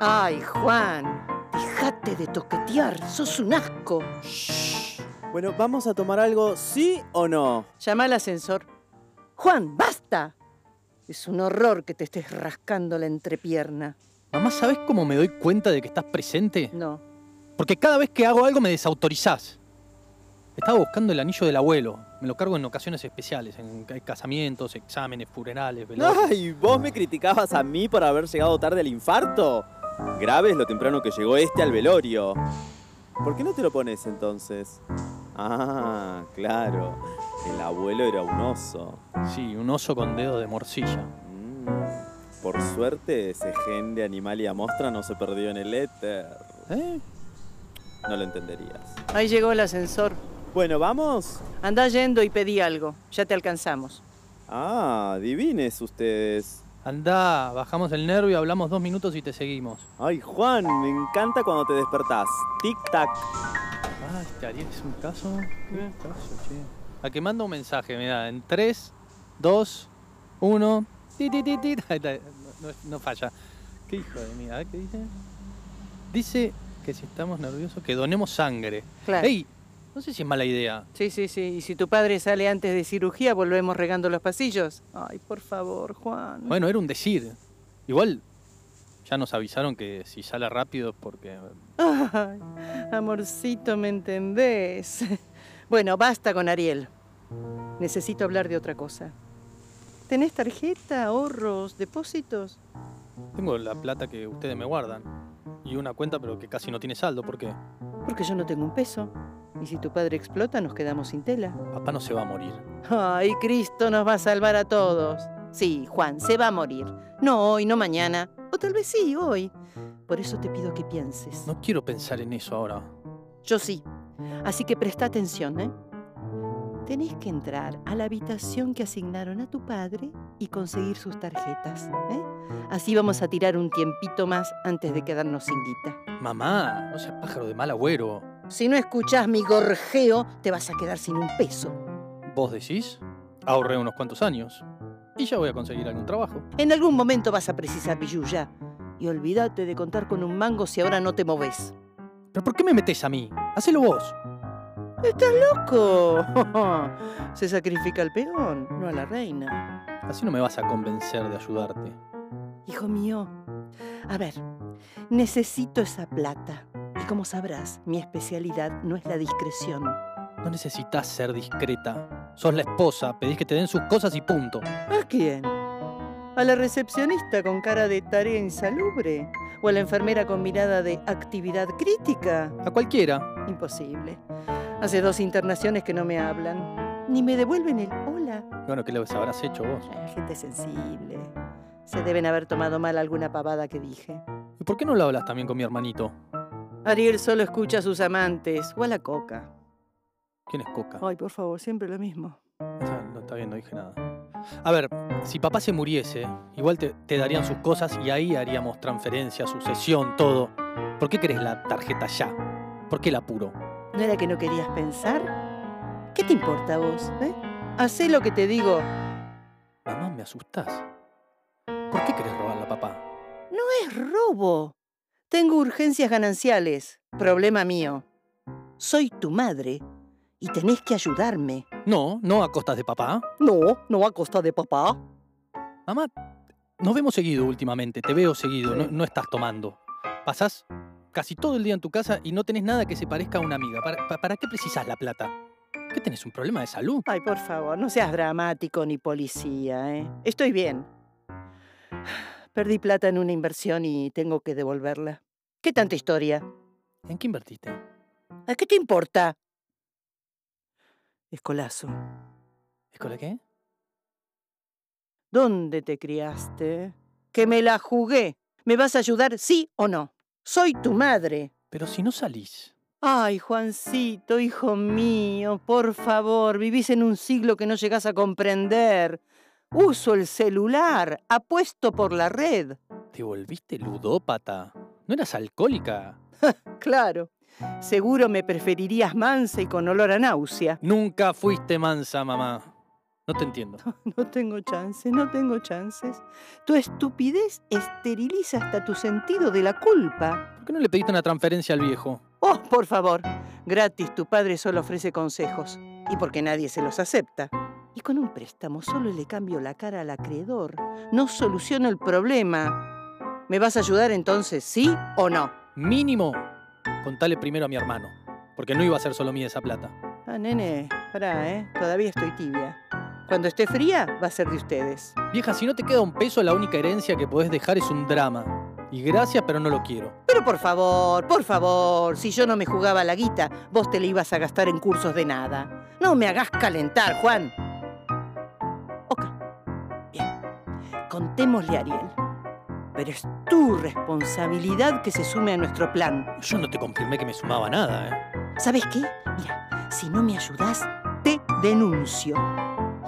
Ay, Juan, déjate de toquetear, sos un asco. Bueno, ¿vamos a tomar algo, sí o no? Llama al ascensor. Juan, basta. Es un horror que te estés rascando la entrepierna. Mamá, ¿sabes cómo me doy cuenta de que estás presente? No. Porque cada vez que hago algo me desautorizás. Estaba buscando el anillo del abuelo. Me lo cargo en ocasiones especiales, en casamientos, exámenes, funerales, velorios. Ay, ¿vos me criticabas a mí por haber llegado tarde al infarto? Grave es lo temprano que llegó este al velorio. ¿Por qué no te lo pones entonces? Ah, claro. El abuelo era un oso. Sí, un oso con dedo de morcilla. Mm, por suerte, ese gen de animal y mostra no se perdió en el éter. ¿Eh? No lo entenderías. Ahí llegó el ascensor. Bueno, ¿vamos? Anda yendo y pedí algo. Ya te alcanzamos. Ah, divines ustedes. Andá, bajamos el nervio, hablamos dos minutos y te seguimos. Ay, Juan, me encanta cuando te despertás. Tic-tac. Ah, este Ariel es un caso. ¿Qué caso, che? A que manda un mensaje, mira, en 3, 2, 1. No, no falla. ¿Qué hijo de mí? A ver qué dice. Dice que si estamos nerviosos, que donemos sangre. Claro. ¡Ey! No sé si es mala idea. Sí, sí, sí. Y si tu padre sale antes de cirugía, volvemos regando los pasillos. Ay, por favor, Juan. Bueno, era un decir. Igual ya nos avisaron que si sale rápido es porque... Ay, amorcito, ¿me entendés? Bueno, basta con Ariel. Necesito hablar de otra cosa. ¿Tenés tarjeta, ahorros, depósitos? Tengo la plata que ustedes me guardan. Y una cuenta pero que casi no tiene saldo. ¿Por qué? Porque yo no tengo un peso. Y si tu padre explota, nos quedamos sin tela. Papá no se va a morir. Ay, Cristo nos va a salvar a todos. Sí, Juan, se va a morir. No hoy, no mañana. O tal vez sí, hoy. Por eso te pido que pienses. No quiero pensar en eso ahora. Yo sí. Así que presta atención, ¿eh? Tenés que entrar a la habitación que asignaron a tu padre y conseguir sus tarjetas. ¿eh? Así vamos a tirar un tiempito más antes de quedarnos sin guita. Mamá, no seas pájaro de mal agüero. Si no escuchás mi gorjeo, te vas a quedar sin un peso. ¿Vos decís? Ahorré unos cuantos años. Y ya voy a conseguir algún trabajo. En algún momento vas a precisar billulla. Y olvídate de contar con un mango si ahora no te moves. ¿Pero por qué me metés a mí? Hacelo vos. ¡Estás loco! Se sacrifica al peón, no a la reina. Así no me vas a convencer de ayudarte. Hijo mío, a ver, necesito esa plata. Como sabrás, mi especialidad no es la discreción. No necesitas ser discreta. Sos la esposa, pedís que te den sus cosas y punto. ¿A quién? ¿A la recepcionista con cara de tarea insalubre? ¿O a la enfermera con mirada de actividad crítica? A cualquiera. Imposible. Hace dos internaciones que no me hablan. Ni me devuelven el hola. Bueno, ¿qué les habrás hecho vos? Eh, gente sensible. Se deben haber tomado mal alguna pavada que dije. ¿Y por qué no lo hablas también con mi hermanito? Ariel solo escucha a sus amantes o a la coca. ¿Quién es Coca? Ay, por favor, siempre lo mismo. No, está bien, no dije nada. A ver, si papá se muriese, igual te, te darían sus cosas y ahí haríamos transferencia, sucesión, todo. ¿Por qué querés la tarjeta ya? ¿Por qué el apuro? ¿No era que no querías pensar? ¿Qué te importa a vos? Eh? Hacé lo que te digo. Mamá, me asustás. ¿Por qué querés robarla a papá? No es robo. Tengo urgencias gananciales. Problema mío. Soy tu madre y tenés que ayudarme. No, no a costas de papá. No, no a costa de papá. Mamá, nos vemos seguido últimamente. Te veo seguido. No, no estás tomando. Pasás casi todo el día en tu casa y no tenés nada que se parezca a una amiga. ¿Para, pa- para qué precisas la plata? ¿Qué tenés? ¿Un problema de salud? Ay, por favor, no seas dramático ni policía, ¿eh? Estoy bien. Perdí plata en una inversión y tengo que devolverla. ¿Qué tanta historia? ¿En qué invertiste? ¿A qué te importa? Escolazo. ¿Escuela qué? ¿Dónde te criaste? Que me la jugué. ¿Me vas a ayudar, sí o no? Soy tu madre. Pero si no salís. Ay, Juancito, hijo mío, por favor, vivís en un siglo que no llegás a comprender. Uso el celular, apuesto por la red. ¿Te volviste ludópata? ¿No eras alcohólica? Claro, seguro me preferirías mansa y con olor a náusea. Nunca fuiste mansa, mamá. No te entiendo. No tengo chances, no tengo chances. Tu estupidez esteriliza hasta tu sentido de la culpa. ¿Por qué no le pediste una transferencia al viejo? Oh, por favor, gratis, tu padre solo ofrece consejos. Y porque nadie se los acepta. Y con un préstamo solo le cambio la cara al acreedor. No soluciono el problema. ¿Me vas a ayudar entonces, sí o no? Mínimo, contale primero a mi hermano. Porque no iba a ser solo mía esa plata. Ah, nene, pará, ¿eh? Todavía estoy tibia. Cuando esté fría, va a ser de ustedes. Vieja, si no te queda un peso, la única herencia que podés dejar es un drama. Y gracias, pero no lo quiero. Pero por favor, por favor, si yo no me jugaba la guita, vos te la ibas a gastar en cursos de nada. No me hagas calentar, Juan. Contémosle a Ariel. Pero es tu responsabilidad que se sume a nuestro plan. Yo no te confirmé que me sumaba nada, ¿eh? ¿Sabes qué? Mira, si no me ayudás, te denuncio.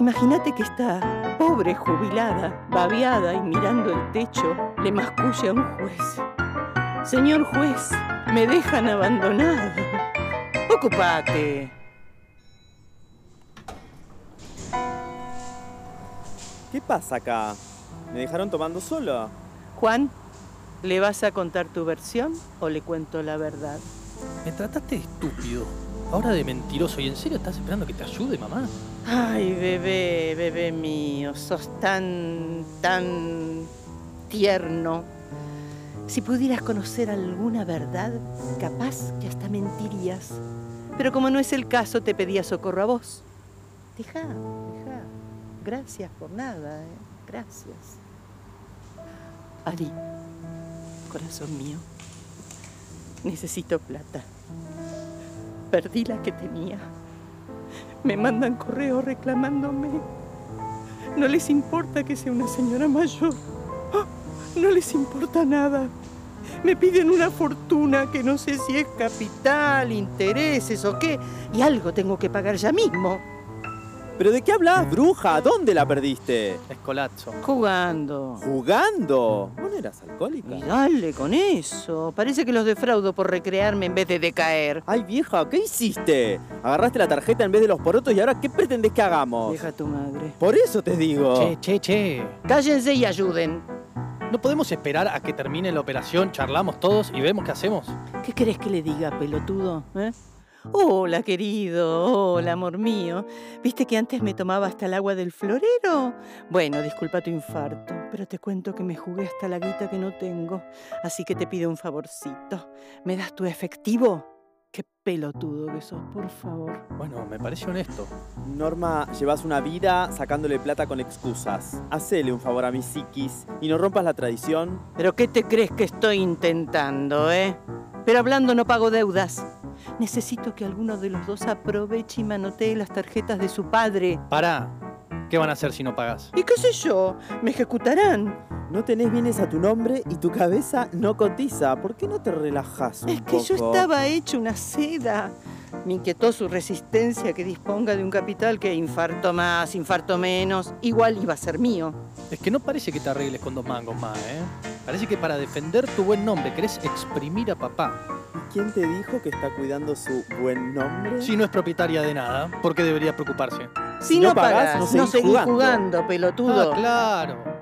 Imagínate que esta pobre jubilada, babeada y mirando el techo, le masculla a un juez. Señor juez, me dejan abandonada. Ocupate. ¿Qué pasa acá? ¿Me dejaron tomando solo? Juan, ¿le vas a contar tu versión o le cuento la verdad? Me trataste de estúpido. Ahora de mentiroso. ¿Y en serio estás esperando que te ayude, mamá? Ay, bebé, bebé mío, sos tan, tan tierno. Si pudieras conocer alguna verdad, capaz que hasta mentirías. Pero como no es el caso, te pedía socorro a vos. Deja, deja. Gracias por nada, ¿eh? Gracias. Ari, corazón mío, necesito plata. Perdí la que tenía. Me mandan correo reclamándome. No les importa que sea una señora mayor. ¡Ah! No les importa nada. Me piden una fortuna que no sé si es capital, intereses o qué. Y algo tengo que pagar ya mismo. ¿Pero de qué hablas, bruja? ¿Dónde la perdiste? Es colapso. Jugando. ¿Jugando? ¿Vos no eras alcohólica? Y dale con eso. Parece que los defraudo por recrearme en vez de decaer. Ay, vieja, ¿qué hiciste? Agarraste la tarjeta en vez de los porotos y ahora ¿qué pretendés que hagamos? Deja a tu madre. Por eso te digo. Che, che, che. Cállense y ayuden. ¿No podemos esperar a que termine la operación, charlamos todos y vemos qué hacemos? ¿Qué querés que le diga, pelotudo? ¿Eh? Hola, querido. Hola, amor mío. ¿Viste que antes me tomaba hasta el agua del florero? Bueno, disculpa tu infarto, pero te cuento que me jugué hasta la guita que no tengo. Así que te pido un favorcito. ¿Me das tu efectivo? Qué pelotudo que sos, por favor. Bueno, me parece honesto. Norma, llevas una vida sacándole plata con excusas. Hacele un favor a mi psiquis y no rompas la tradición. ¿Pero qué te crees que estoy intentando, eh? Pero hablando no pago deudas. Necesito que alguno de los dos aproveche y manotee las tarjetas de su padre. Pará. ¿Qué van a hacer si no pagas? ¿Y qué sé yo? ¿Me ejecutarán? No tenés bienes a tu nombre y tu cabeza no cotiza. ¿Por qué no te relajas un Es que yo estaba hecho una seda. Me inquietó su resistencia que disponga de un capital que infarto más, infarto menos, igual iba a ser mío. Es que no parece que te arregles con dos mangos más, ¿eh? Parece que para defender tu buen nombre querés exprimir a papá. ¿Y quién te dijo que está cuidando su buen nombre? Si no es propietaria de nada, ¿por qué debería preocuparse? Si, Si no, no pagás, pagás, no no seguís seguís jugando. jugando, pelotudo. Ah, claro.